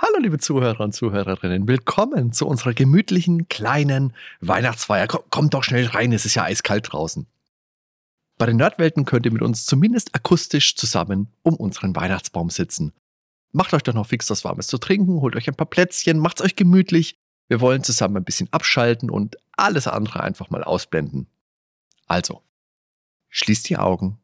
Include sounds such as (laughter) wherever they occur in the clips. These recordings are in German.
Hallo liebe Zuhörer und Zuhörerinnen, willkommen zu unserer gemütlichen kleinen Weihnachtsfeier. Kommt doch schnell rein, es ist ja eiskalt draußen. Bei den Nerdwelten könnt ihr mit uns zumindest akustisch zusammen um unseren Weihnachtsbaum sitzen. Macht euch doch noch fix was Warmes zu trinken, holt euch ein paar Plätzchen, macht's euch gemütlich. Wir wollen zusammen ein bisschen abschalten und alles andere einfach mal ausblenden. Also, schließt die Augen.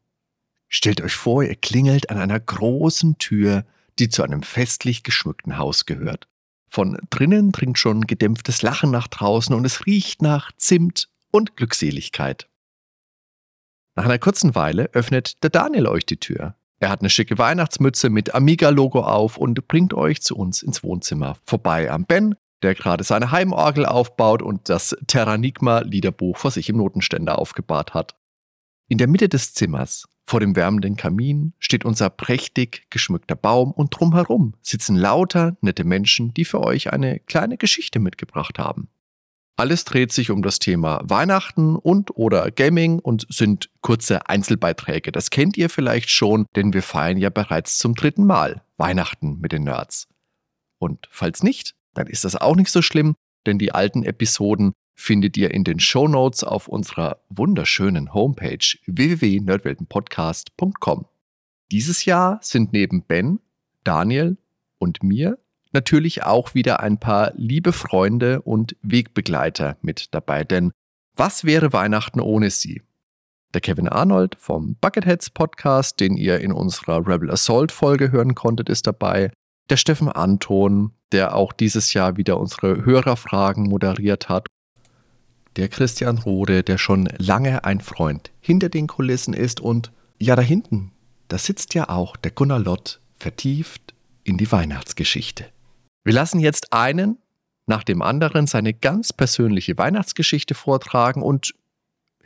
Stellt euch vor, ihr klingelt an einer großen Tür, die zu einem festlich geschmückten Haus gehört. Von drinnen dringt schon gedämpftes Lachen nach draußen und es riecht nach Zimt und Glückseligkeit. Nach einer kurzen Weile öffnet der Daniel euch die Tür. Er hat eine schicke Weihnachtsmütze mit Amiga-Logo auf und bringt euch zu uns ins Wohnzimmer. Vorbei am Ben, der gerade seine Heimorgel aufbaut und das Terranigma-Liederbuch vor sich im Notenständer aufgebahrt hat. In der Mitte des Zimmers vor dem wärmenden Kamin steht unser prächtig geschmückter Baum und drumherum sitzen lauter nette Menschen, die für euch eine kleine Geschichte mitgebracht haben. Alles dreht sich um das Thema Weihnachten und oder Gaming und sind kurze Einzelbeiträge. Das kennt ihr vielleicht schon, denn wir feiern ja bereits zum dritten Mal Weihnachten mit den Nerds. Und falls nicht, dann ist das auch nicht so schlimm, denn die alten Episoden findet ihr in den Show Notes auf unserer wunderschönen Homepage www.nerdweltenpodcast.com. Dieses Jahr sind neben Ben, Daniel und mir natürlich auch wieder ein paar liebe Freunde und Wegbegleiter mit dabei, denn was wäre Weihnachten ohne sie? Der Kevin Arnold vom Bucketheads Podcast, den ihr in unserer Rebel Assault Folge hören konntet, ist dabei. Der Steffen Anton, der auch dieses Jahr wieder unsere Hörerfragen moderiert hat der Christian Rode, der schon lange ein Freund hinter den Kulissen ist und ja da hinten, da sitzt ja auch der Gunnar Lott vertieft in die Weihnachtsgeschichte. Wir lassen jetzt einen nach dem anderen seine ganz persönliche Weihnachtsgeschichte vortragen und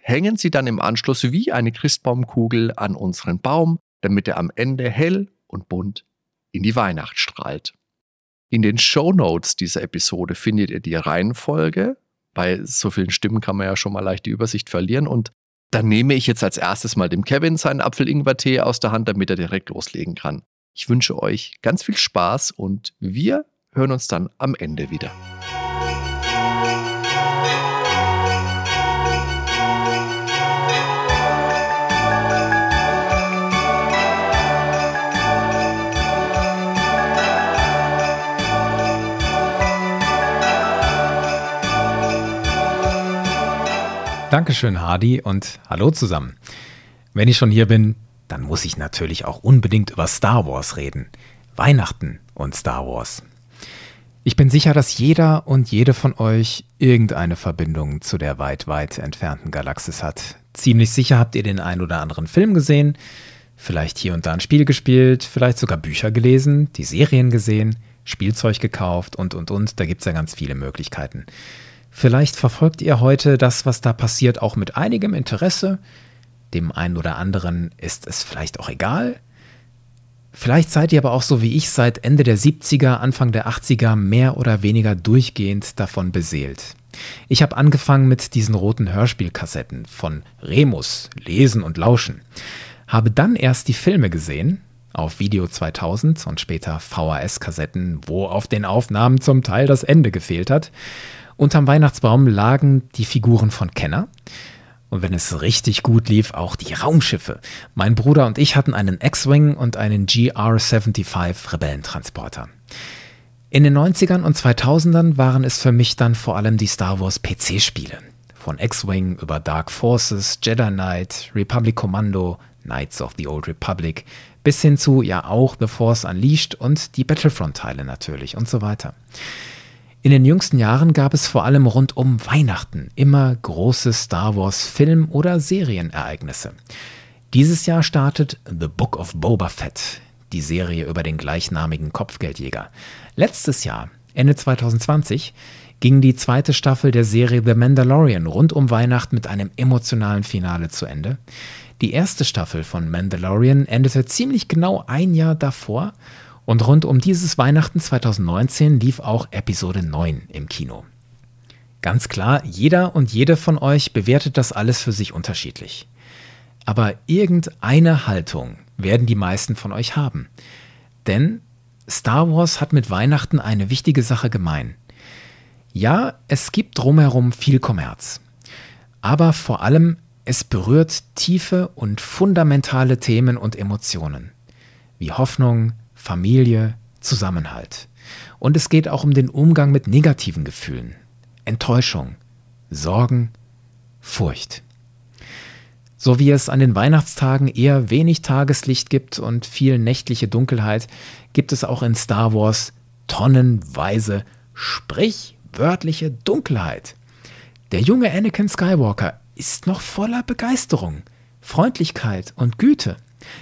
hängen sie dann im Anschluss wie eine Christbaumkugel an unseren Baum, damit er am Ende hell und bunt in die Weihnacht strahlt. In den Show Notes dieser Episode findet ihr die Reihenfolge bei so vielen Stimmen kann man ja schon mal leicht die Übersicht verlieren. Und dann nehme ich jetzt als erstes mal dem Kevin seinen Apfel-Ingwer-Tee aus der Hand, damit er direkt loslegen kann. Ich wünsche euch ganz viel Spaß und wir hören uns dann am Ende wieder. Dankeschön, Hardy, und hallo zusammen. Wenn ich schon hier bin, dann muss ich natürlich auch unbedingt über Star Wars reden. Weihnachten und Star Wars. Ich bin sicher, dass jeder und jede von euch irgendeine Verbindung zu der weit, weit entfernten Galaxis hat. Ziemlich sicher habt ihr den ein oder anderen Film gesehen, vielleicht hier und da ein Spiel gespielt, vielleicht sogar Bücher gelesen, die Serien gesehen, Spielzeug gekauft und, und, und. Da gibt es ja ganz viele Möglichkeiten. Vielleicht verfolgt ihr heute das, was da passiert, auch mit einigem Interesse. Dem einen oder anderen ist es vielleicht auch egal. Vielleicht seid ihr aber auch so wie ich seit Ende der 70er, Anfang der 80er mehr oder weniger durchgehend davon beseelt. Ich habe angefangen mit diesen roten Hörspielkassetten von Remus, Lesen und Lauschen. Habe dann erst die Filme gesehen, auf Video 2000 und später VHS-Kassetten, wo auf den Aufnahmen zum Teil das Ende gefehlt hat. Unterm Weihnachtsbaum lagen die Figuren von Kenner. Und wenn es richtig gut lief, auch die Raumschiffe. Mein Bruder und ich hatten einen X-Wing und einen GR-75 Rebellentransporter. In den 90ern und 2000ern waren es für mich dann vor allem die Star Wars PC-Spiele. Von X-Wing über Dark Forces, Jedi Knight, Republic Commando, Knights of the Old Republic, bis hin zu ja auch The Force Unleashed und die Battlefront-Teile natürlich und so weiter. In den jüngsten Jahren gab es vor allem rund um Weihnachten immer große Star Wars Film- oder Serienereignisse. Dieses Jahr startet The Book of Boba Fett, die Serie über den gleichnamigen Kopfgeldjäger. Letztes Jahr, Ende 2020, ging die zweite Staffel der Serie The Mandalorian rund um Weihnachten mit einem emotionalen Finale zu Ende. Die erste Staffel von Mandalorian endete ziemlich genau ein Jahr davor und rund um dieses Weihnachten 2019 lief auch Episode 9 im Kino. Ganz klar, jeder und jede von euch bewertet das alles für sich unterschiedlich. Aber irgendeine Haltung werden die meisten von euch haben. Denn Star Wars hat mit Weihnachten eine wichtige Sache gemein. Ja, es gibt drumherum viel Kommerz. Aber vor allem, es berührt tiefe und fundamentale Themen und Emotionen. Wie Hoffnung, Familie, Zusammenhalt. Und es geht auch um den Umgang mit negativen Gefühlen, Enttäuschung, Sorgen, Furcht. So wie es an den Weihnachtstagen eher wenig Tageslicht gibt und viel nächtliche Dunkelheit, gibt es auch in Star Wars tonnenweise sprichwörtliche Dunkelheit. Der junge Anakin Skywalker ist noch voller Begeisterung, Freundlichkeit und Güte.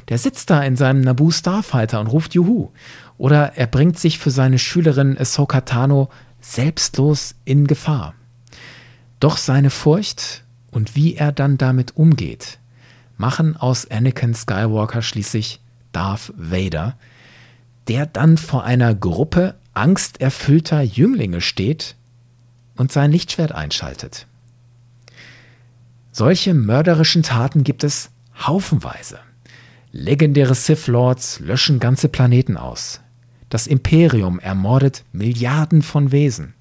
Der sitzt da in seinem Naboo Starfighter und ruft Juhu. Oder er bringt sich für seine Schülerin Ahsoka Tano selbstlos in Gefahr. Doch seine Furcht und wie er dann damit umgeht, machen aus Anakin Skywalker schließlich Darth Vader, der dann vor einer Gruppe angsterfüllter Jünglinge steht und sein Lichtschwert einschaltet. Solche mörderischen Taten gibt es haufenweise. Legendäre Sith Lords löschen ganze Planeten aus. Das Imperium ermordet Milliarden von Wesen.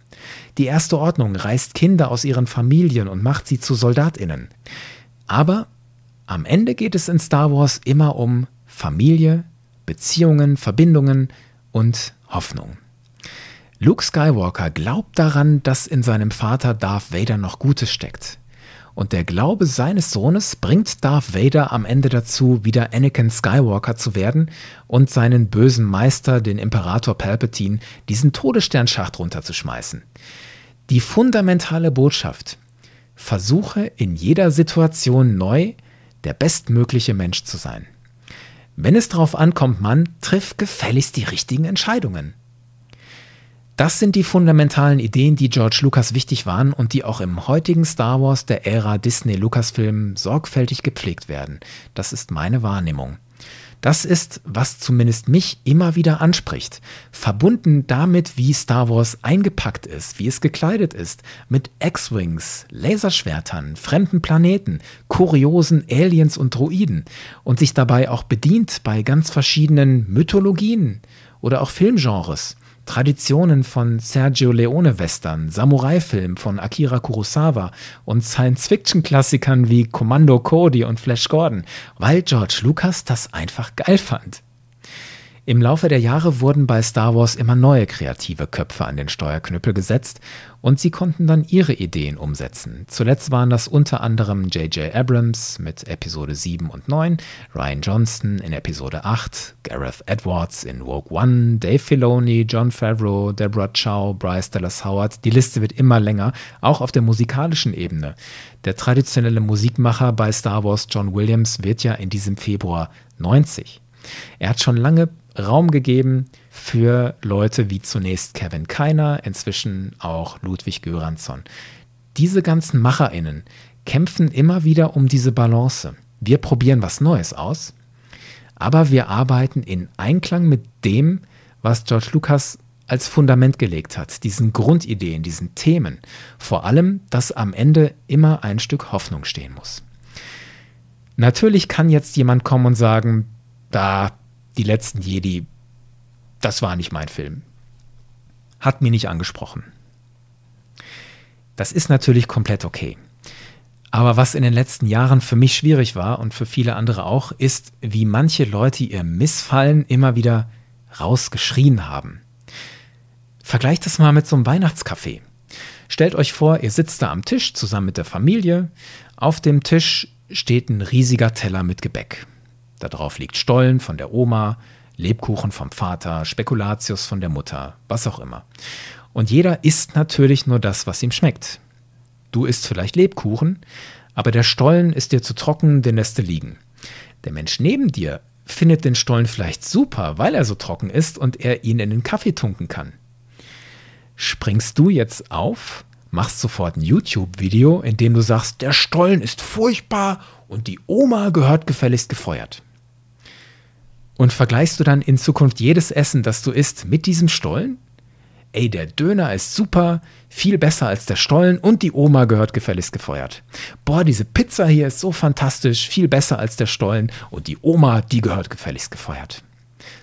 Die erste Ordnung reißt Kinder aus ihren Familien und macht sie zu Soldatinnen. Aber am Ende geht es in Star Wars immer um Familie, Beziehungen, Verbindungen und Hoffnung. Luke Skywalker glaubt daran, dass in seinem Vater Darth Vader noch Gutes steckt. Und der Glaube seines Sohnes bringt Darth Vader am Ende dazu, wieder Anakin Skywalker zu werden und seinen bösen Meister, den Imperator Palpatine, diesen Todessternschacht runterzuschmeißen. Die fundamentale Botschaft. Versuche in jeder Situation neu der bestmögliche Mensch zu sein. Wenn es darauf ankommt, Mann, triff gefälligst die richtigen Entscheidungen. Das sind die fundamentalen Ideen, die George Lucas wichtig waren und die auch im heutigen Star Wars der Ära Disney-Lucasfilm sorgfältig gepflegt werden. Das ist meine Wahrnehmung. Das ist, was zumindest mich immer wieder anspricht. Verbunden damit, wie Star Wars eingepackt ist, wie es gekleidet ist, mit X-Wings, Laserschwertern, fremden Planeten, kuriosen Aliens und Droiden und sich dabei auch bedient bei ganz verschiedenen Mythologien oder auch Filmgenres. Traditionen von Sergio Leone-Western, Samurai-Film von Akira Kurosawa und Science-Fiction-Klassikern wie Commando Cody und Flash Gordon, weil George Lucas das einfach geil fand. Im Laufe der Jahre wurden bei Star Wars immer neue kreative Köpfe an den Steuerknüppel gesetzt und sie konnten dann ihre Ideen umsetzen. Zuletzt waren das unter anderem J.J. Abrams mit Episode 7 und 9, Ryan Johnston in Episode 8, Gareth Edwards in Rogue One, Dave Filoni, John Favreau, Deborah Chow, Bryce Dallas Howard. Die Liste wird immer länger, auch auf der musikalischen Ebene. Der traditionelle Musikmacher bei Star Wars, John Williams, wird ja in diesem Februar 90. Er hat schon lange Raum gegeben für Leute wie zunächst Kevin Keiner, inzwischen auch Ludwig Göransson. Diese ganzen MacherInnen kämpfen immer wieder um diese Balance. Wir probieren was Neues aus, aber wir arbeiten in Einklang mit dem, was George Lucas als Fundament gelegt hat, diesen Grundideen, diesen Themen. Vor allem, dass am Ende immer ein Stück Hoffnung stehen muss. Natürlich kann jetzt jemand kommen und sagen, da die letzten Jedi, das war nicht mein Film. Hat mir nicht angesprochen. Das ist natürlich komplett okay. Aber was in den letzten Jahren für mich schwierig war und für viele andere auch, ist, wie manche Leute ihr Missfallen immer wieder rausgeschrien haben. Vergleicht das mal mit so einem Weihnachtscafé. Stellt euch vor, ihr sitzt da am Tisch zusammen mit der Familie. Auf dem Tisch steht ein riesiger Teller mit Gebäck. Darauf liegt Stollen von der Oma, Lebkuchen vom Vater, Spekulatius von der Mutter, was auch immer. Und jeder isst natürlich nur das, was ihm schmeckt. Du isst vielleicht Lebkuchen, aber der Stollen ist dir zu trocken, den lässt du liegen. Der Mensch neben dir findet den Stollen vielleicht super, weil er so trocken ist und er ihn in den Kaffee tunken kann. Springst du jetzt auf, machst sofort ein YouTube-Video, in dem du sagst, der Stollen ist furchtbar und die Oma gehört gefälligst gefeuert. Und vergleichst du dann in Zukunft jedes Essen, das du isst, mit diesem Stollen? Ey, der Döner ist super, viel besser als der Stollen und die Oma gehört gefälligst gefeuert. Boah, diese Pizza hier ist so fantastisch, viel besser als der Stollen und die Oma, die gehört gefälligst gefeuert.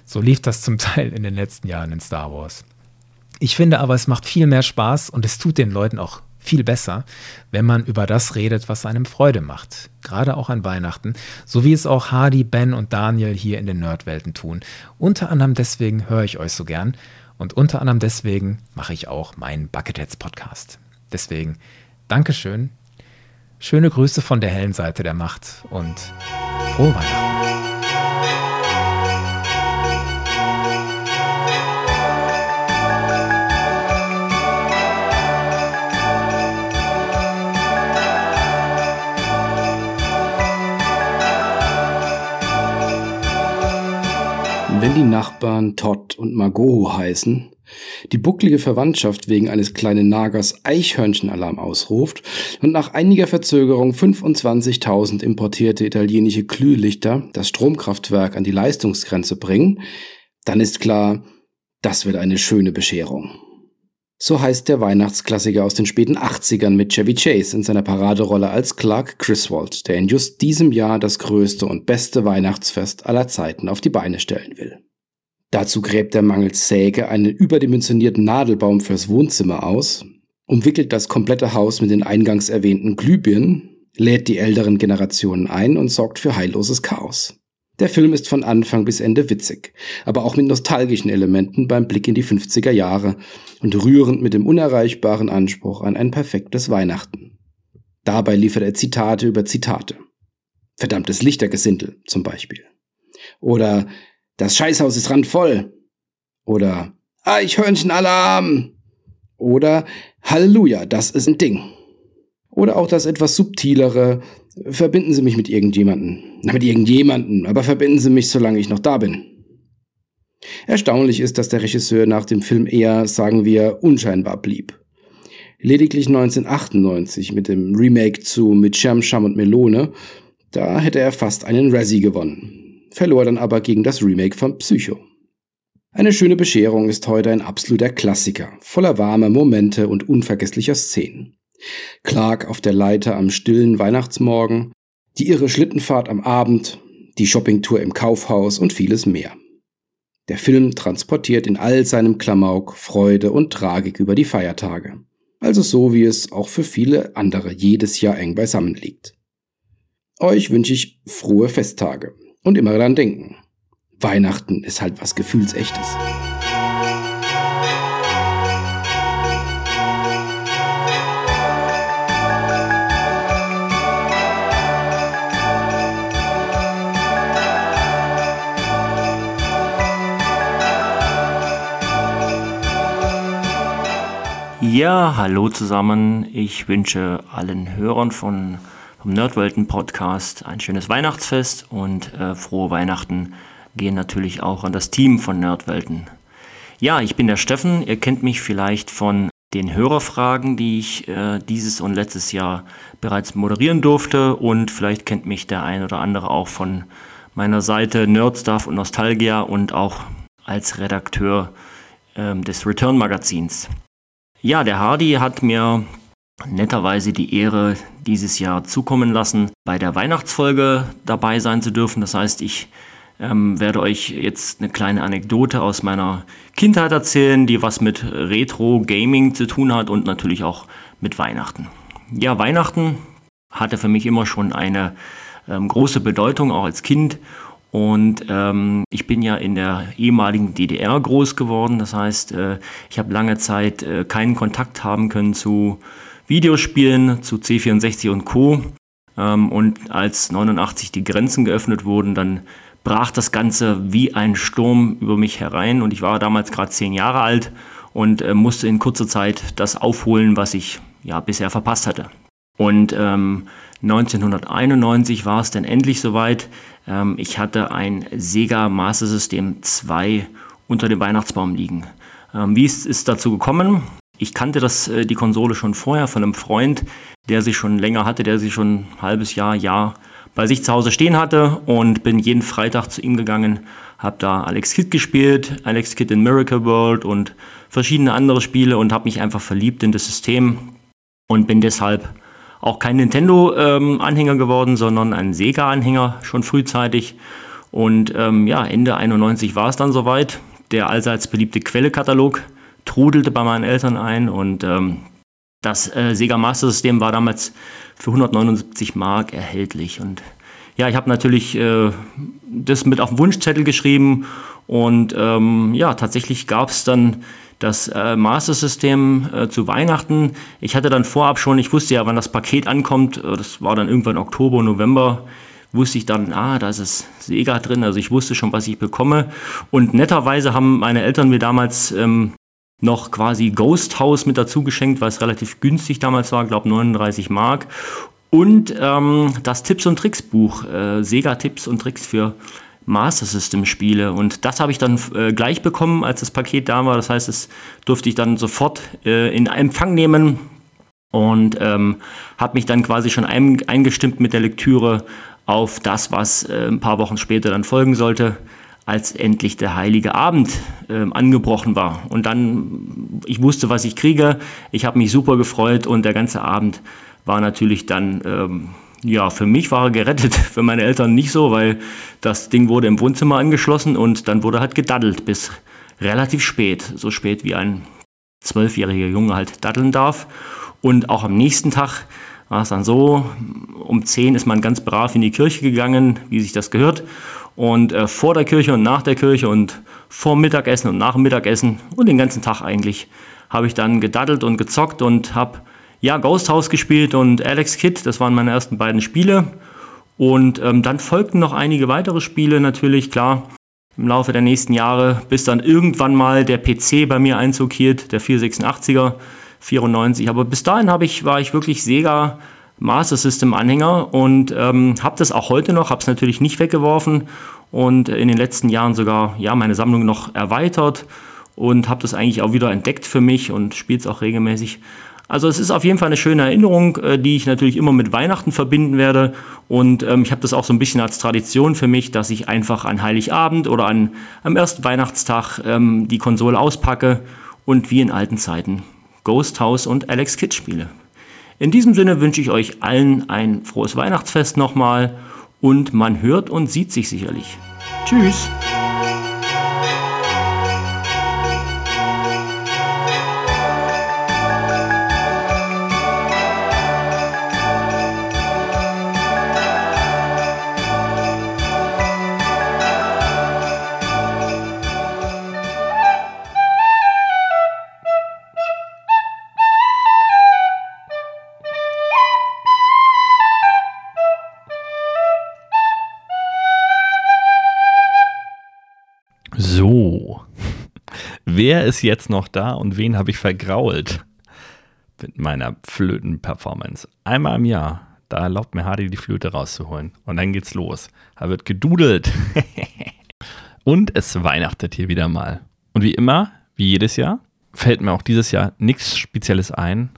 So lief das zum (laughs) Teil in den letzten Jahren in Star Wars. Ich finde aber, es macht viel mehr Spaß und es tut den Leuten auch viel besser, wenn man über das redet, was einem Freude macht. Gerade auch an Weihnachten, so wie es auch Hardy, Ben und Daniel hier in den Nerdwelten tun. Unter anderem deswegen höre ich euch so gern und unter anderem deswegen mache ich auch meinen Bucketheads Podcast. Deswegen Dankeschön, schöne Grüße von der hellen Seite der Macht und frohe Weihnachten. Wenn die Nachbarn Todd und Margot heißen, die bucklige Verwandtschaft wegen eines kleinen Nagers Eichhörnchenalarm ausruft und nach einiger Verzögerung 25.000 importierte italienische Glühlichter das Stromkraftwerk an die Leistungsgrenze bringen, dann ist klar, das wird eine schöne Bescherung. So heißt der Weihnachtsklassiker aus den späten 80ern mit Chevy Chase in seiner Paraderolle als Clark Griswold, der in just diesem Jahr das größte und beste Weihnachtsfest aller Zeiten auf die Beine stellen will. Dazu gräbt er mangels Säge einen überdimensionierten Nadelbaum fürs Wohnzimmer aus, umwickelt das komplette Haus mit den eingangs erwähnten Glühbirnen, lädt die älteren Generationen ein und sorgt für heilloses Chaos. Der Film ist von Anfang bis Ende witzig, aber auch mit nostalgischen Elementen beim Blick in die 50er Jahre und rührend mit dem unerreichbaren Anspruch an ein perfektes Weihnachten. Dabei liefert er Zitate über Zitate. Verdammtes Lichtergesindel zum Beispiel. Oder das Scheißhaus ist randvoll. Oder Eichhörnchenalarm. Oder Halleluja, das ist ein Ding. Oder auch das etwas subtilere, verbinden Sie mich mit irgendjemanden. Na, mit irgendjemanden, aber verbinden Sie mich, solange ich noch da bin. Erstaunlich ist, dass der Regisseur nach dem Film eher, sagen wir, unscheinbar blieb. Lediglich 1998 mit dem Remake zu Mit Schirm, Scham und Melone, da hätte er fast einen Razzie gewonnen. Verlor dann aber gegen das Remake von Psycho. Eine schöne Bescherung ist heute ein absoluter Klassiker, voller warmer Momente und unvergesslicher Szenen. Clark auf der Leiter am stillen Weihnachtsmorgen, die irre Schlittenfahrt am Abend, die Shoppingtour im Kaufhaus und vieles mehr. Der Film transportiert in all seinem Klamauk Freude und Tragik über die Feiertage. Also so, wie es auch für viele andere jedes Jahr eng beisammen liegt. Euch wünsche ich frohe Festtage und immer daran denken. Weihnachten ist halt was Gefühlsechtes. Ja, hallo zusammen. Ich wünsche allen Hörern von, vom Nerdwelten Podcast ein schönes Weihnachtsfest und äh, frohe Weihnachten gehen natürlich auch an das Team von Nerdwelten. Ja, ich bin der Steffen. Ihr kennt mich vielleicht von den Hörerfragen, die ich äh, dieses und letztes Jahr bereits moderieren durfte und vielleicht kennt mich der ein oder andere auch von meiner Seite Nerdstuff und Nostalgia und auch als Redakteur äh, des Return Magazins. Ja, der Hardy hat mir netterweise die Ehre dieses Jahr zukommen lassen, bei der Weihnachtsfolge dabei sein zu dürfen. Das heißt, ich ähm, werde euch jetzt eine kleine Anekdote aus meiner Kindheit erzählen, die was mit Retro-Gaming zu tun hat und natürlich auch mit Weihnachten. Ja, Weihnachten hatte für mich immer schon eine ähm, große Bedeutung, auch als Kind. Und ähm, ich bin ja in der ehemaligen DDR groß geworden. Das heißt, äh, ich habe lange Zeit äh, keinen Kontakt haben können zu Videospielen, zu C64 und Co. Ähm, und als 89 die Grenzen geöffnet wurden, dann brach das Ganze wie ein Sturm über mich herein. Und ich war damals gerade zehn Jahre alt und äh, musste in kurzer Zeit das aufholen, was ich ja bisher verpasst hatte. Und ähm, 1991 war es dann endlich soweit. Ähm, ich hatte ein Sega Master System 2 unter dem Weihnachtsbaum liegen. Ähm, wie ist es dazu gekommen? Ich kannte das, äh, die Konsole schon vorher von einem Freund, der sie schon länger hatte, der sie schon ein halbes Jahr, Jahr bei sich zu Hause stehen hatte und bin jeden Freitag zu ihm gegangen, habe da Alex Kidd gespielt, Alex Kidd in Miracle World und verschiedene andere Spiele und habe mich einfach verliebt in das System und bin deshalb auch kein Nintendo-Anhänger ähm, geworden, sondern ein Sega-Anhänger schon frühzeitig. Und ähm, ja, Ende 91 war es dann soweit. Der allseits beliebte Quellekatalog trudelte bei meinen Eltern ein und ähm, das äh, Sega Master System war damals für 179 Mark erhältlich. Und ja, ich habe natürlich äh, das mit auf den Wunschzettel geschrieben und ähm, ja, tatsächlich gab es dann das äh, Master System äh, zu Weihnachten. Ich hatte dann vorab schon, ich wusste ja, wann das Paket ankommt, äh, das war dann irgendwann Oktober, November, wusste ich dann, ah, da ist es Sega drin, also ich wusste schon, was ich bekomme. Und netterweise haben meine Eltern mir damals ähm, noch quasi Ghost House mit dazu geschenkt, weil es relativ günstig damals war, glaube 39 Mark. Und ähm, das Tipps und Tricks Buch, äh, Sega Tipps und Tricks für Master System Spiele. Und das habe ich dann äh, gleich bekommen, als das Paket da war. Das heißt, es durfte ich dann sofort äh, in Empfang nehmen und ähm, habe mich dann quasi schon ein, eingestimmt mit der Lektüre auf das, was äh, ein paar Wochen später dann folgen sollte als endlich der heilige Abend äh, angebrochen war. Und dann, ich wusste, was ich kriege, ich habe mich super gefreut und der ganze Abend war natürlich dann, ähm, ja, für mich war er gerettet, (laughs) für meine Eltern nicht so, weil das Ding wurde im Wohnzimmer angeschlossen und dann wurde halt gedaddelt bis relativ spät, so spät wie ein zwölfjähriger Junge halt daddeln darf. Und auch am nächsten Tag war es dann so, um 10 ist man ganz brav in die Kirche gegangen, wie sich das gehört. Und äh, vor der Kirche und nach der Kirche und vor Mittagessen und nach dem Mittagessen und den ganzen Tag eigentlich habe ich dann gedaddelt und gezockt und habe ja Ghost House gespielt und Alex Kidd. Das waren meine ersten beiden Spiele. Und ähm, dann folgten noch einige weitere Spiele natürlich, klar, im Laufe der nächsten Jahre, bis dann irgendwann mal der PC bei mir Einzug hielt, der 486er, 94. Aber bis dahin ich, war ich wirklich Sega Master System Anhänger und ähm, habe das auch heute noch, habe es natürlich nicht weggeworfen und in den letzten Jahren sogar ja meine Sammlung noch erweitert und habe das eigentlich auch wieder entdeckt für mich und spiele es auch regelmäßig. Also es ist auf jeden Fall eine schöne Erinnerung, äh, die ich natürlich immer mit Weihnachten verbinden werde. Und ähm, ich habe das auch so ein bisschen als Tradition für mich, dass ich einfach an Heiligabend oder an, am ersten Weihnachtstag ähm, die Konsole auspacke und wie in alten Zeiten Ghost House und Alex Kidd spiele. In diesem Sinne wünsche ich euch allen ein frohes Weihnachtsfest nochmal und man hört und sieht sich sicherlich. Tschüss! Wer ist jetzt noch da und wen habe ich vergrault mit meiner Flöten-Performance? Einmal im Jahr, da erlaubt mir Hardy die Flöte rauszuholen. Und dann geht's los. Da wird gedudelt. (laughs) und es weihnachtet hier wieder mal. Und wie immer, wie jedes Jahr, fällt mir auch dieses Jahr nichts Spezielles ein,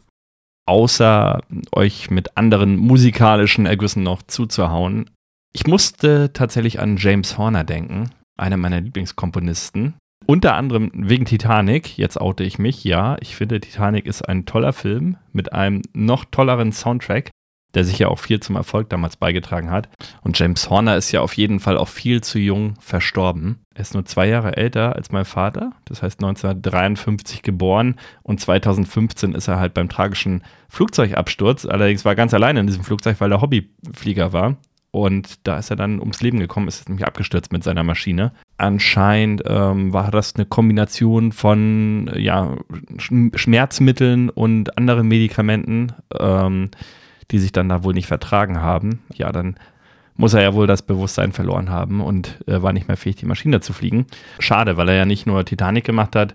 außer euch mit anderen musikalischen Ergüssen noch zuzuhauen. Ich musste tatsächlich an James Horner denken, einer meiner Lieblingskomponisten, unter anderem wegen Titanic, jetzt oute ich mich, ja, ich finde Titanic ist ein toller Film mit einem noch tolleren Soundtrack, der sich ja auch viel zum Erfolg damals beigetragen hat. Und James Horner ist ja auf jeden Fall auch viel zu jung verstorben. Er ist nur zwei Jahre älter als mein Vater, das heißt 1953 geboren und 2015 ist er halt beim tragischen Flugzeugabsturz, allerdings war er ganz alleine in diesem Flugzeug, weil er Hobbyflieger war und da ist er dann ums Leben gekommen, ist nämlich abgestürzt mit seiner Maschine. Anscheinend ähm, war das eine Kombination von ja, Schmerzmitteln und anderen Medikamenten, ähm, die sich dann da wohl nicht vertragen haben. Ja, dann muss er ja wohl das Bewusstsein verloren haben und äh, war nicht mehr fähig, die Maschine zu fliegen. Schade, weil er ja nicht nur Titanic gemacht hat,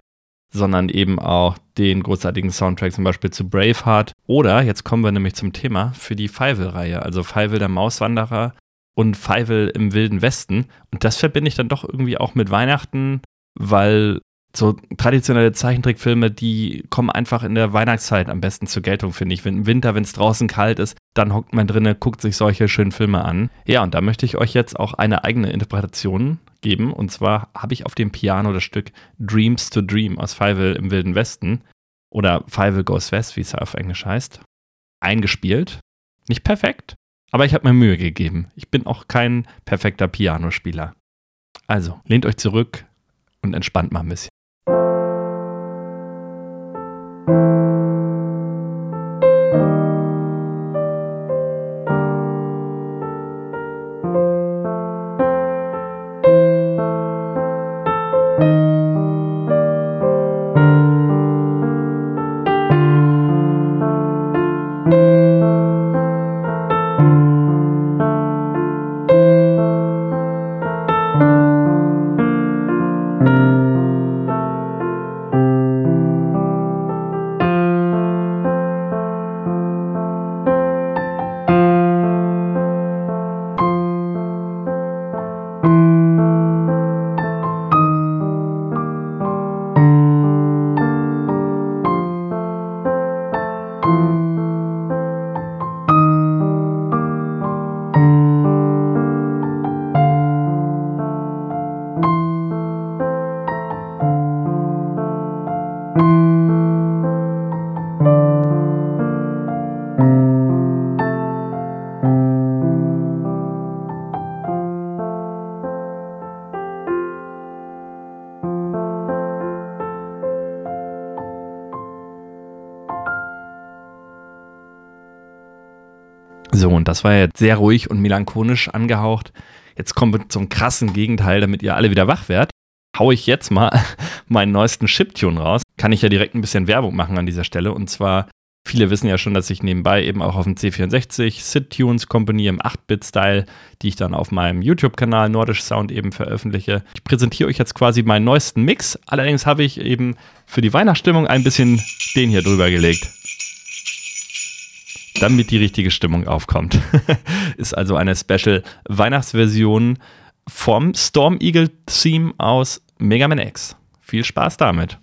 sondern eben auch den großartigen Soundtrack zum Beispiel zu Braveheart. Oder, jetzt kommen wir nämlich zum Thema, für die Feivel-Reihe, also Feivel der Mauswanderer und Feivel im Wilden Westen. Und das verbinde ich dann doch irgendwie auch mit Weihnachten, weil so traditionelle Zeichentrickfilme, die kommen einfach in der Weihnachtszeit am besten zur Geltung, finde ich. Wenn im Winter, wenn es draußen kalt ist, dann hockt man drinnen, guckt sich solche schönen Filme an. Ja, und da möchte ich euch jetzt auch eine eigene Interpretation geben. Und zwar habe ich auf dem Piano das Stück Dreams to Dream aus Fievel im Wilden Westen oder Fievel Goes West, wie es auf Englisch heißt, eingespielt. Nicht perfekt, aber ich habe mir Mühe gegeben. Ich bin auch kein perfekter Pianospieler. Also, lehnt euch zurück und entspannt mal ein bisschen. So, und das war jetzt sehr ruhig und melancholisch angehaucht. Jetzt wir zum krassen Gegenteil, damit ihr alle wieder wach werdet. Hau ich jetzt mal (laughs) meinen neuesten Chiptune raus. Kann ich ja direkt ein bisschen Werbung machen an dieser Stelle. Und zwar, viele wissen ja schon, dass ich nebenbei eben auch auf dem C64 SID-Tunes komponiere im 8-Bit-Style, die ich dann auf meinem YouTube-Kanal Nordisch Sound eben veröffentliche. Ich präsentiere euch jetzt quasi meinen neuesten Mix. Allerdings habe ich eben für die Weihnachtsstimmung ein bisschen den hier drüber gelegt damit die richtige Stimmung aufkommt. (laughs) Ist also eine Special Weihnachtsversion vom Storm Eagle Theme aus Mega Man X. Viel Spaß damit.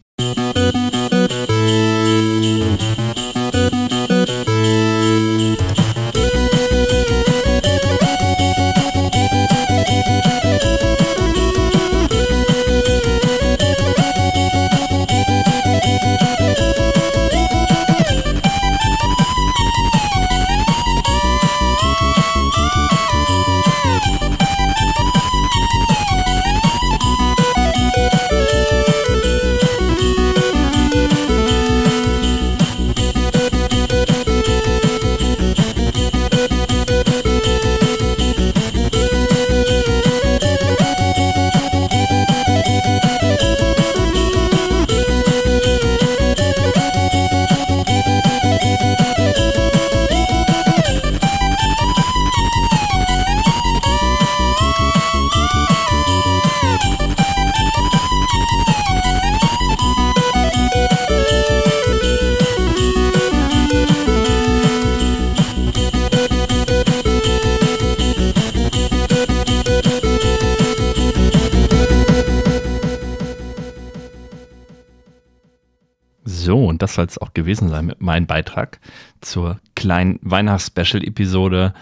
Soll es auch gewesen sein mit meinem Beitrag zur kleinen Weihnachts-Special-Episode.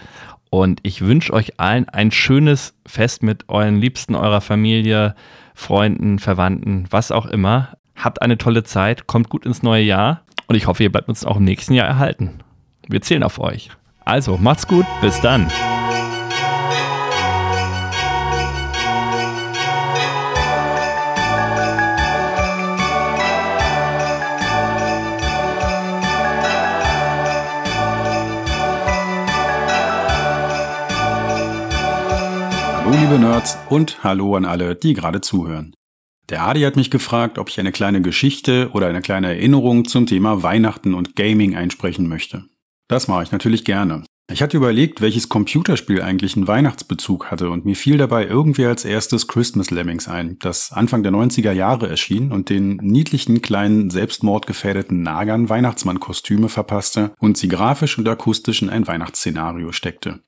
Und ich wünsche euch allen ein schönes Fest mit euren Liebsten, eurer Familie, Freunden, Verwandten, was auch immer. Habt eine tolle Zeit, kommt gut ins neue Jahr und ich hoffe, ihr bleibt uns auch im nächsten Jahr erhalten. Wir zählen auf euch. Also, macht's gut, bis dann. Liebe Nerds und hallo an alle, die gerade zuhören. Der Adi hat mich gefragt, ob ich eine kleine Geschichte oder eine kleine Erinnerung zum Thema Weihnachten und Gaming einsprechen möchte. Das mache ich natürlich gerne. Ich hatte überlegt, welches Computerspiel eigentlich einen Weihnachtsbezug hatte und mir fiel dabei irgendwie als erstes Christmas Lemmings ein, das Anfang der 90er Jahre erschien und den niedlichen kleinen selbstmordgefährdeten Nagern Weihnachtsmannkostüme verpasste und sie grafisch und akustisch in ein Weihnachtsszenario steckte.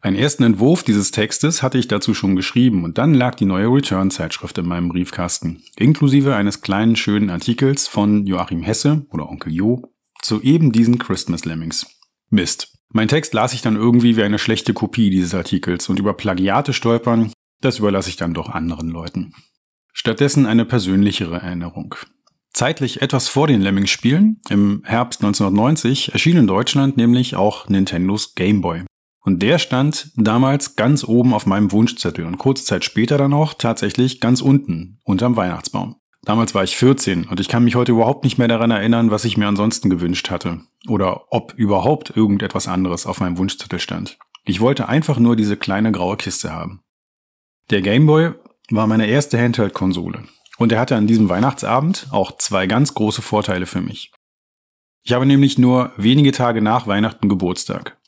Einen ersten Entwurf dieses Textes hatte ich dazu schon geschrieben und dann lag die neue Return-Zeitschrift in meinem Briefkasten, inklusive eines kleinen schönen Artikels von Joachim Hesse oder Onkel Jo zu eben diesen Christmas Lemmings. Mist. Mein Text las ich dann irgendwie wie eine schlechte Kopie dieses Artikels und über Plagiate stolpern, das überlasse ich dann doch anderen Leuten. Stattdessen eine persönlichere Erinnerung. Zeitlich etwas vor den Lemmings-Spielen, im Herbst 1990, erschien in Deutschland nämlich auch Nintendos Game Boy. Und der stand damals ganz oben auf meinem Wunschzettel und kurze Zeit später dann auch tatsächlich ganz unten, unterm Weihnachtsbaum. Damals war ich 14 und ich kann mich heute überhaupt nicht mehr daran erinnern, was ich mir ansonsten gewünscht hatte. Oder ob überhaupt irgendetwas anderes auf meinem Wunschzettel stand. Ich wollte einfach nur diese kleine graue Kiste haben. Der Gameboy war meine erste Handheld-Konsole. Und er hatte an diesem Weihnachtsabend auch zwei ganz große Vorteile für mich. Ich habe nämlich nur wenige Tage nach Weihnachten Geburtstag.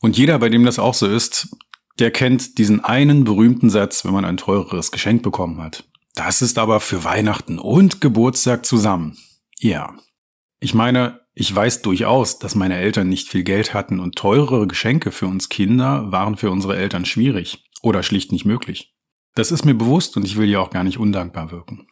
Und jeder, bei dem das auch so ist, der kennt diesen einen berühmten Satz, wenn man ein teureres Geschenk bekommen hat. Das ist aber für Weihnachten und Geburtstag zusammen. Ja. Ich meine, ich weiß durchaus, dass meine Eltern nicht viel Geld hatten und teurere Geschenke für uns Kinder waren für unsere Eltern schwierig oder schlicht nicht möglich. Das ist mir bewusst und ich will ja auch gar nicht undankbar wirken.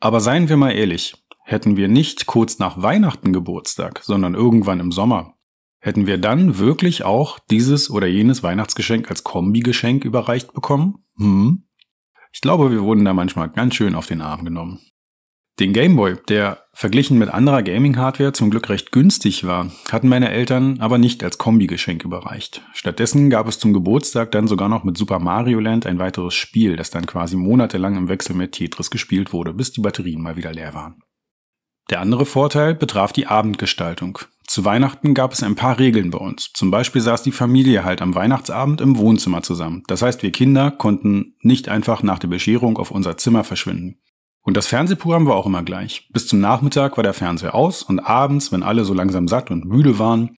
Aber seien wir mal ehrlich, hätten wir nicht kurz nach Weihnachten Geburtstag, sondern irgendwann im Sommer, hätten wir dann wirklich auch dieses oder jenes Weihnachtsgeschenk als Kombigeschenk überreicht bekommen? Hm? Ich glaube, wir wurden da manchmal ganz schön auf den Arm genommen. Den Gameboy, der verglichen mit anderer Gaming-Hardware zum Glück recht günstig war, hatten meine Eltern aber nicht als Kombigeschenk überreicht. Stattdessen gab es zum Geburtstag dann sogar noch mit Super Mario Land ein weiteres Spiel, das dann quasi monatelang im Wechsel mit Tetris gespielt wurde, bis die Batterien mal wieder leer waren. Der andere Vorteil betraf die Abendgestaltung. Zu Weihnachten gab es ein paar Regeln bei uns. Zum Beispiel saß die Familie halt am Weihnachtsabend im Wohnzimmer zusammen. Das heißt, wir Kinder konnten nicht einfach nach der Bescherung auf unser Zimmer verschwinden. Und das Fernsehprogramm war auch immer gleich. Bis zum Nachmittag war der Fernseher aus und abends, wenn alle so langsam satt und müde waren,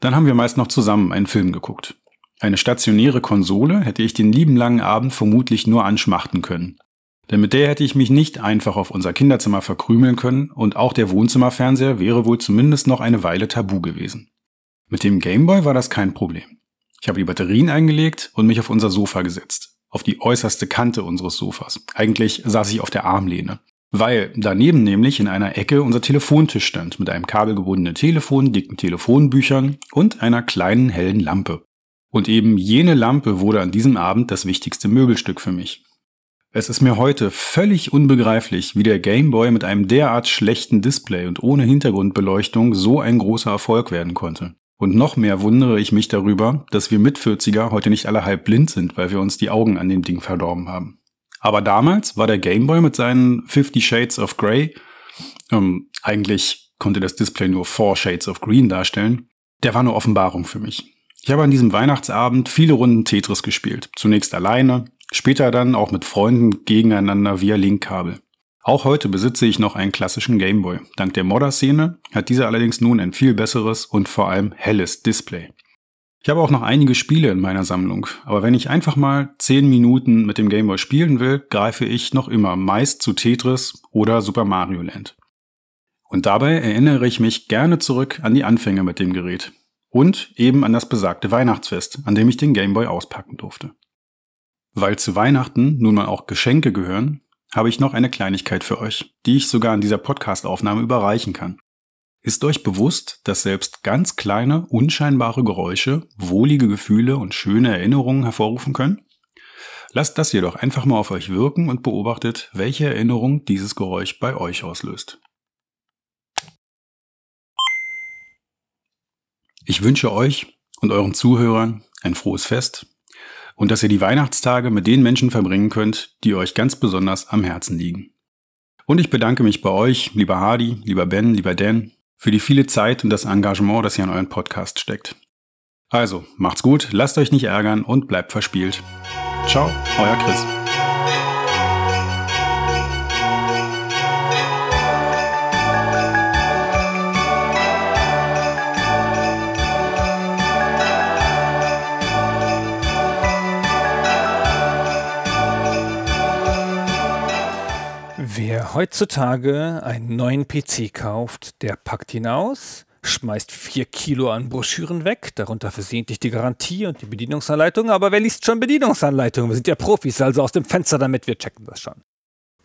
dann haben wir meist noch zusammen einen Film geguckt. Eine stationäre Konsole hätte ich den lieben langen Abend vermutlich nur anschmachten können. Denn mit der hätte ich mich nicht einfach auf unser Kinderzimmer verkrümeln können und auch der Wohnzimmerfernseher wäre wohl zumindest noch eine Weile tabu gewesen. Mit dem Gameboy war das kein Problem. Ich habe die Batterien eingelegt und mich auf unser Sofa gesetzt. Auf die äußerste Kante unseres Sofas. Eigentlich saß ich auf der Armlehne. Weil daneben nämlich in einer Ecke unser Telefontisch stand mit einem kabelgebundenen Telefon, dicken Telefonbüchern und einer kleinen hellen Lampe. Und eben jene Lampe wurde an diesem Abend das wichtigste Möbelstück für mich. Es ist mir heute völlig unbegreiflich, wie der Game Boy mit einem derart schlechten Display und ohne Hintergrundbeleuchtung so ein großer Erfolg werden konnte. Und noch mehr wundere ich mich darüber, dass wir Mit-40er heute nicht alle halb blind sind, weil wir uns die Augen an dem Ding verdorben haben. Aber damals war der Game Boy mit seinen 50 Shades of Grey, ähm, eigentlich konnte das Display nur 4 Shades of Green darstellen, der war eine Offenbarung für mich. Ich habe an diesem Weihnachtsabend viele Runden Tetris gespielt. Zunächst alleine, Später dann auch mit Freunden gegeneinander via Linkkabel. Auch heute besitze ich noch einen klassischen Gameboy. Dank der Modder-Szene hat dieser allerdings nun ein viel besseres und vor allem helles Display. Ich habe auch noch einige Spiele in meiner Sammlung, aber wenn ich einfach mal 10 Minuten mit dem Gameboy spielen will, greife ich noch immer meist zu Tetris oder Super Mario Land. Und dabei erinnere ich mich gerne zurück an die Anfänge mit dem Gerät und eben an das besagte Weihnachtsfest, an dem ich den Gameboy auspacken durfte. Weil zu Weihnachten nun mal auch Geschenke gehören, habe ich noch eine Kleinigkeit für euch, die ich sogar in dieser Podcast-Aufnahme überreichen kann. Ist euch bewusst, dass selbst ganz kleine, unscheinbare Geräusche wohlige Gefühle und schöne Erinnerungen hervorrufen können? Lasst das jedoch einfach mal auf euch wirken und beobachtet, welche Erinnerung dieses Geräusch bei euch auslöst. Ich wünsche euch und euren Zuhörern ein frohes Fest und dass ihr die Weihnachtstage mit den Menschen verbringen könnt, die euch ganz besonders am Herzen liegen. Und ich bedanke mich bei euch, lieber Hardy, lieber Ben, lieber Dan, für die viele Zeit und das Engagement, das ihr in euren Podcast steckt. Also, macht's gut, lasst euch nicht ärgern und bleibt verspielt. Ciao, euer Chris. Wer heutzutage einen neuen PC kauft, der packt ihn aus, schmeißt vier Kilo an Broschüren weg, darunter versehentlich die Garantie und die Bedienungsanleitung, aber wer liest schon Bedienungsanleitungen? Wir sind ja Profis, also aus dem Fenster damit, wir checken das schon.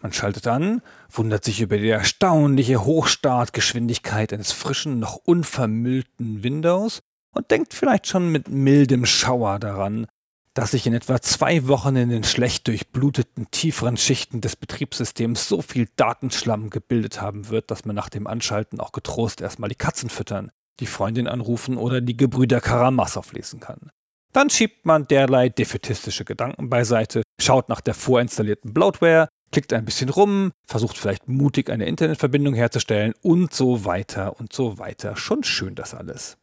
Man schaltet an, wundert sich über die erstaunliche Hochstartgeschwindigkeit eines frischen, noch unvermüllten Windows und denkt vielleicht schon mit mildem Schauer daran, dass sich in etwa zwei Wochen in den schlecht durchbluteten tieferen Schichten des Betriebssystems so viel Datenschlamm gebildet haben wird, dass man nach dem Anschalten auch getrost erstmal die Katzen füttern, die Freundin anrufen oder die Gebrüder Karamassow lesen kann. Dann schiebt man derlei defetistische Gedanken beiseite, schaut nach der vorinstallierten Bloatware, klickt ein bisschen rum, versucht vielleicht mutig eine Internetverbindung herzustellen und so weiter und so weiter. Schon schön das alles.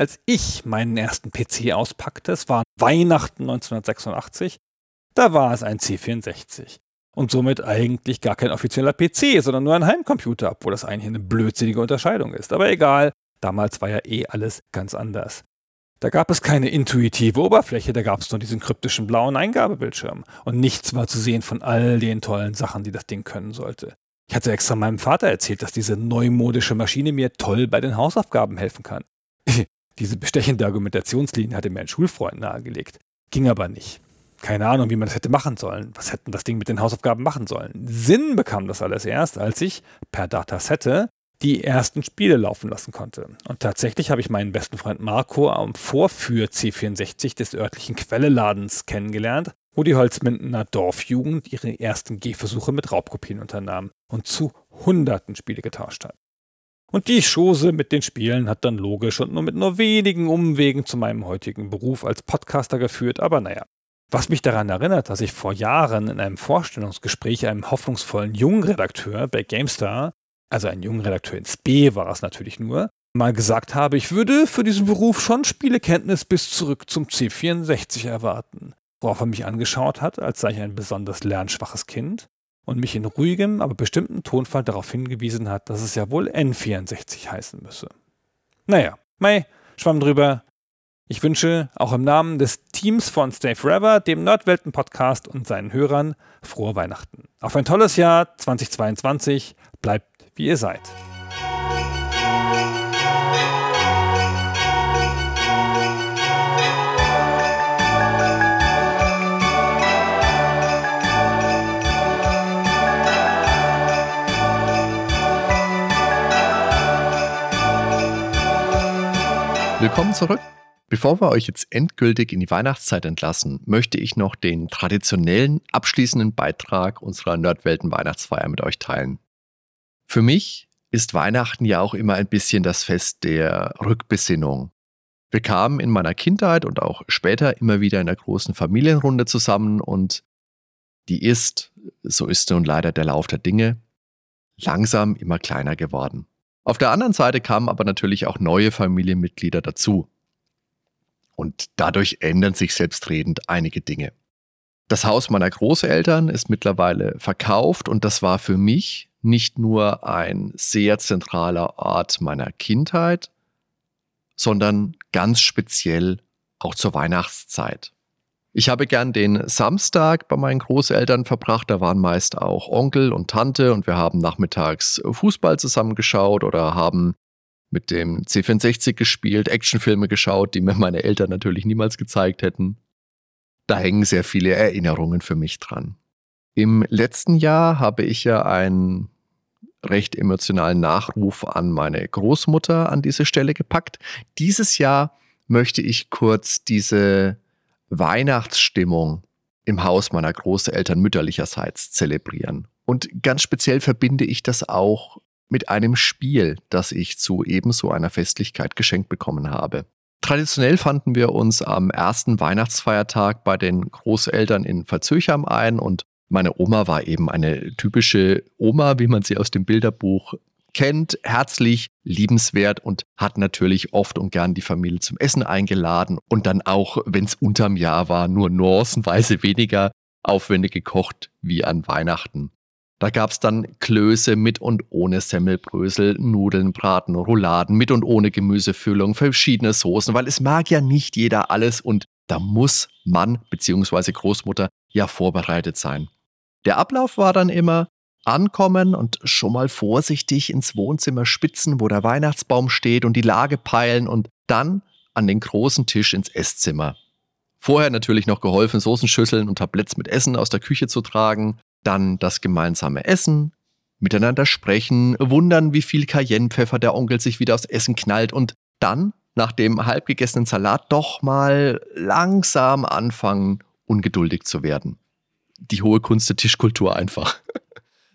Als ich meinen ersten PC auspackte, es war Weihnachten 1986, da war es ein C64. Und somit eigentlich gar kein offizieller PC, sondern nur ein Heimcomputer, obwohl das eigentlich eine blödsinnige Unterscheidung ist. Aber egal, damals war ja eh alles ganz anders. Da gab es keine intuitive Oberfläche, da gab es nur diesen kryptischen blauen Eingabebildschirm. Und nichts war zu sehen von all den tollen Sachen, die das Ding können sollte. Ich hatte extra meinem Vater erzählt, dass diese neumodische Maschine mir toll bei den Hausaufgaben helfen kann. Diese bestechende Argumentationslinie hatte mir ein Schulfreund nahegelegt. Ging aber nicht. Keine Ahnung, wie man das hätte machen sollen. Was hätten das Ding mit den Hausaufgaben machen sollen? Sinn bekam das alles erst, als ich per Datasette die ersten Spiele laufen lassen konnte. Und tatsächlich habe ich meinen besten Freund Marco am Vorführ C64 des örtlichen Quelleladens kennengelernt, wo die Holzmindener Dorfjugend ihre ersten Gehversuche mit Raubkopien unternahm und zu hunderten Spiele getauscht hat. Und die Chose mit den Spielen hat dann logisch und nur mit nur wenigen Umwegen zu meinem heutigen Beruf als Podcaster geführt, aber naja. Was mich daran erinnert, dass ich vor Jahren in einem Vorstellungsgespräch einem hoffnungsvollen jungen Redakteur bei GameStar also ein junger Redakteur ins B war es natürlich nur, mal gesagt habe, ich würde für diesen Beruf schon Spielekenntnis bis zurück zum C64 erwarten. Worauf er mich angeschaut hat, als sei ich ein besonders lernschwaches Kind und mich in ruhigem, aber bestimmten Tonfall darauf hingewiesen hat, dass es ja wohl N64 heißen müsse. Naja, Mai, schwamm drüber. Ich wünsche auch im Namen des Teams von Stay Forever, dem Nerdwelten-Podcast und seinen Hörern frohe Weihnachten. Auf ein tolles Jahr 2022. Bleibt wie ihr seid. Willkommen zurück. Bevor wir euch jetzt endgültig in die Weihnachtszeit entlassen, möchte ich noch den traditionellen abschließenden Beitrag unserer Nerdwelten Weihnachtsfeier mit euch teilen. Für mich ist Weihnachten ja auch immer ein bisschen das Fest der Rückbesinnung. Wir kamen in meiner Kindheit und auch später immer wieder in der großen Familienrunde zusammen und die ist, so ist nun leider der Lauf der Dinge, langsam immer kleiner geworden. Auf der anderen Seite kamen aber natürlich auch neue Familienmitglieder dazu. Und dadurch ändern sich selbstredend einige Dinge. Das Haus meiner Großeltern ist mittlerweile verkauft und das war für mich nicht nur ein sehr zentraler Ort meiner Kindheit, sondern ganz speziell auch zur Weihnachtszeit. Ich habe gern den Samstag bei meinen Großeltern verbracht. Da waren meist auch Onkel und Tante und wir haben nachmittags Fußball zusammengeschaut oder haben mit dem C64 gespielt, Actionfilme geschaut, die mir meine Eltern natürlich niemals gezeigt hätten. Da hängen sehr viele Erinnerungen für mich dran. Im letzten Jahr habe ich ja einen recht emotionalen Nachruf an meine Großmutter an diese Stelle gepackt. Dieses Jahr möchte ich kurz diese Weihnachtsstimmung im Haus meiner Großeltern mütterlicherseits zelebrieren. Und ganz speziell verbinde ich das auch mit einem Spiel, das ich zu ebenso einer Festlichkeit geschenkt bekommen habe. Traditionell fanden wir uns am ersten Weihnachtsfeiertag bei den Großeltern in Verzöchern ein und meine Oma war eben eine typische Oma, wie man sie aus dem Bilderbuch kennt, herzlich, liebenswert und hat natürlich oft und gern die Familie zum Essen eingeladen und dann auch, wenn es unterm Jahr war, nur nuancenweise (laughs) weniger aufwendig gekocht wie an Weihnachten. Da gab es dann Klöße mit und ohne Semmelbrösel, Nudeln, Braten, Rouladen, mit und ohne Gemüsefüllung, verschiedene Soßen, weil es mag ja nicht jeder alles und da muss Mann bzw. Großmutter ja vorbereitet sein. Der Ablauf war dann immer ankommen und schon mal vorsichtig ins Wohnzimmer spitzen, wo der Weihnachtsbaum steht und die Lage peilen und dann an den großen Tisch ins Esszimmer. Vorher natürlich noch geholfen, Soßenschüsseln und Tabletts mit Essen aus der Küche zu tragen, dann das gemeinsame Essen, miteinander sprechen, wundern, wie viel Cayennepfeffer der Onkel sich wieder aufs Essen knallt und dann, nach dem halbgegessenen Salat, doch mal langsam anfangen, ungeduldig zu werden die hohe Kunst der Tischkultur einfach.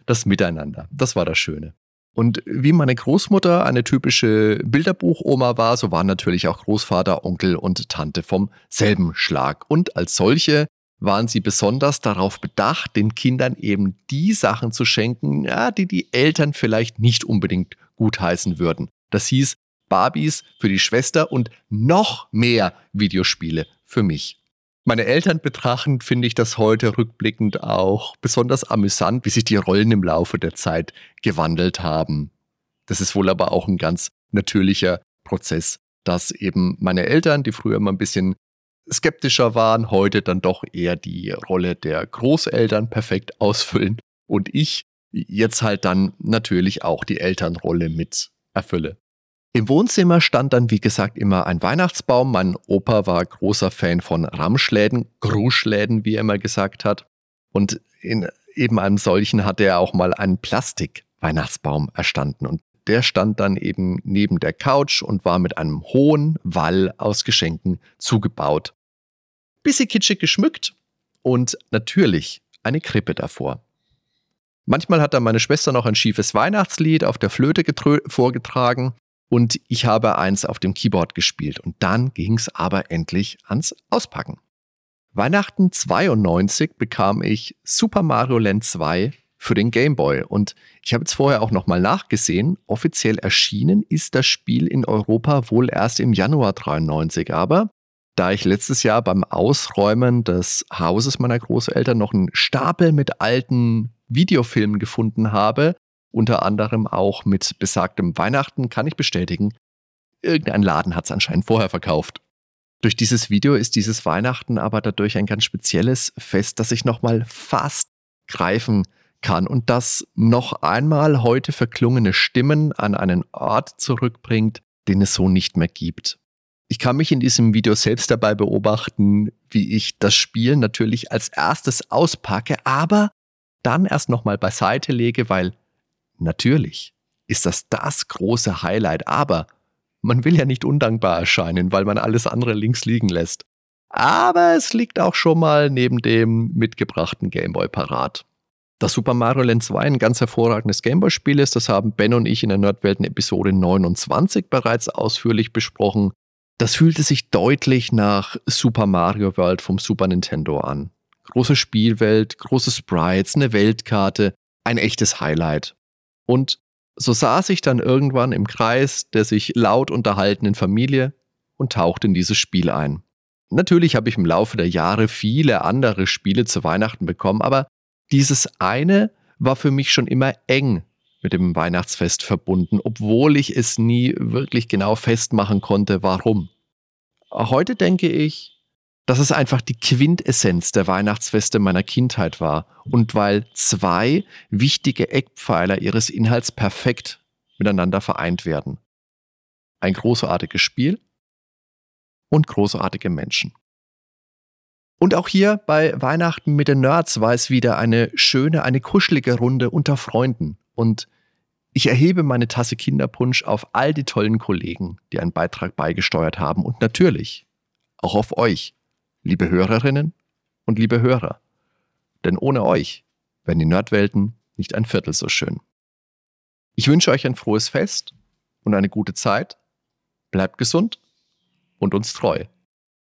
Das Miteinander. Das war das Schöne. Und wie meine Großmutter eine typische Bilderbuchoma war, so waren natürlich auch Großvater, Onkel und Tante vom selben Schlag. Und als solche waren sie besonders darauf bedacht, den Kindern eben die Sachen zu schenken, ja, die die Eltern vielleicht nicht unbedingt gutheißen würden. Das hieß Barbies für die Schwester und noch mehr Videospiele für mich. Meine Eltern betrachten, finde ich das heute rückblickend auch besonders amüsant, wie sich die Rollen im Laufe der Zeit gewandelt haben. Das ist wohl aber auch ein ganz natürlicher Prozess, dass eben meine Eltern, die früher immer ein bisschen skeptischer waren, heute dann doch eher die Rolle der Großeltern perfekt (laughs) ausfüllen und ich jetzt halt dann natürlich auch die Elternrolle mit erfülle. Im Wohnzimmer stand dann, wie gesagt, immer ein Weihnachtsbaum. Mein Opa war großer Fan von Ramschläden, Gruschläden, wie er immer gesagt hat. Und in eben einem solchen hatte er auch mal einen Plastik-Weihnachtsbaum erstanden. Und der stand dann eben neben der Couch und war mit einem hohen Wall aus Geschenken zugebaut. Bisschen kitschig geschmückt und natürlich eine Krippe davor. Manchmal hat dann meine Schwester noch ein schiefes Weihnachtslied auf der Flöte vorgetragen und ich habe eins auf dem Keyboard gespielt. Und dann ging's aber endlich ans Auspacken. Weihnachten 92 bekam ich Super Mario Land 2 für den Game Boy. Und ich habe jetzt vorher auch nochmal nachgesehen, offiziell erschienen ist das Spiel in Europa wohl erst im Januar 93, aber da ich letztes Jahr beim Ausräumen des Hauses meiner Großeltern noch einen Stapel mit alten Videofilmen gefunden habe, unter anderem auch mit besagtem Weihnachten, kann ich bestätigen, irgendein Laden hat es anscheinend vorher verkauft. Durch dieses Video ist dieses Weihnachten aber dadurch ein ganz spezielles Fest, das ich nochmal fast greifen kann und das noch einmal heute verklungene Stimmen an einen Ort zurückbringt, den es so nicht mehr gibt. Ich kann mich in diesem Video selbst dabei beobachten, wie ich das Spiel natürlich als erstes auspacke, aber dann erst nochmal beiseite lege, weil Natürlich ist das das große Highlight, aber man will ja nicht undankbar erscheinen, weil man alles andere links liegen lässt. Aber es liegt auch schon mal neben dem mitgebrachten Gameboy parat. Das Super Mario Land 2 ein ganz hervorragendes Gameboy-Spiel ist, das haben Ben und ich in der Nerdwelten Episode 29 bereits ausführlich besprochen. Das fühlte sich deutlich nach Super Mario World vom Super Nintendo an. Große Spielwelt, große Sprites, eine Weltkarte, ein echtes Highlight. Und so saß ich dann irgendwann im Kreis der sich laut unterhaltenen Familie und tauchte in dieses Spiel ein. Natürlich habe ich im Laufe der Jahre viele andere Spiele zu Weihnachten bekommen, aber dieses eine war für mich schon immer eng mit dem Weihnachtsfest verbunden, obwohl ich es nie wirklich genau festmachen konnte, warum. Heute denke ich, dass es einfach die Quintessenz der Weihnachtsfeste meiner Kindheit war und weil zwei wichtige Eckpfeiler ihres Inhalts perfekt miteinander vereint werden. Ein großartiges Spiel und großartige Menschen. Und auch hier bei Weihnachten mit den Nerds war es wieder eine schöne, eine kuschelige Runde unter Freunden. Und ich erhebe meine Tasse Kinderpunsch auf all die tollen Kollegen, die einen Beitrag beigesteuert haben und natürlich auch auf euch, liebe Hörerinnen und liebe Hörer. Denn ohne euch wären die Nerdwelten nicht ein Viertel so schön. Ich wünsche euch ein frohes Fest und eine gute Zeit. Bleibt gesund und uns treu.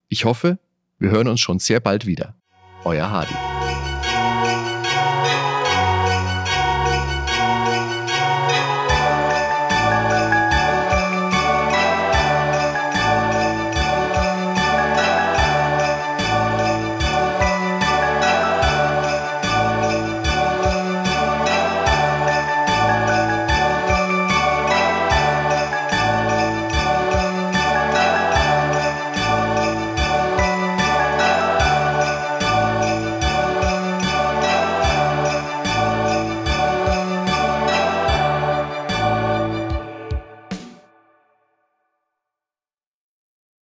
Ich hoffe, wir hören uns schon sehr bald wieder. Euer Hardy.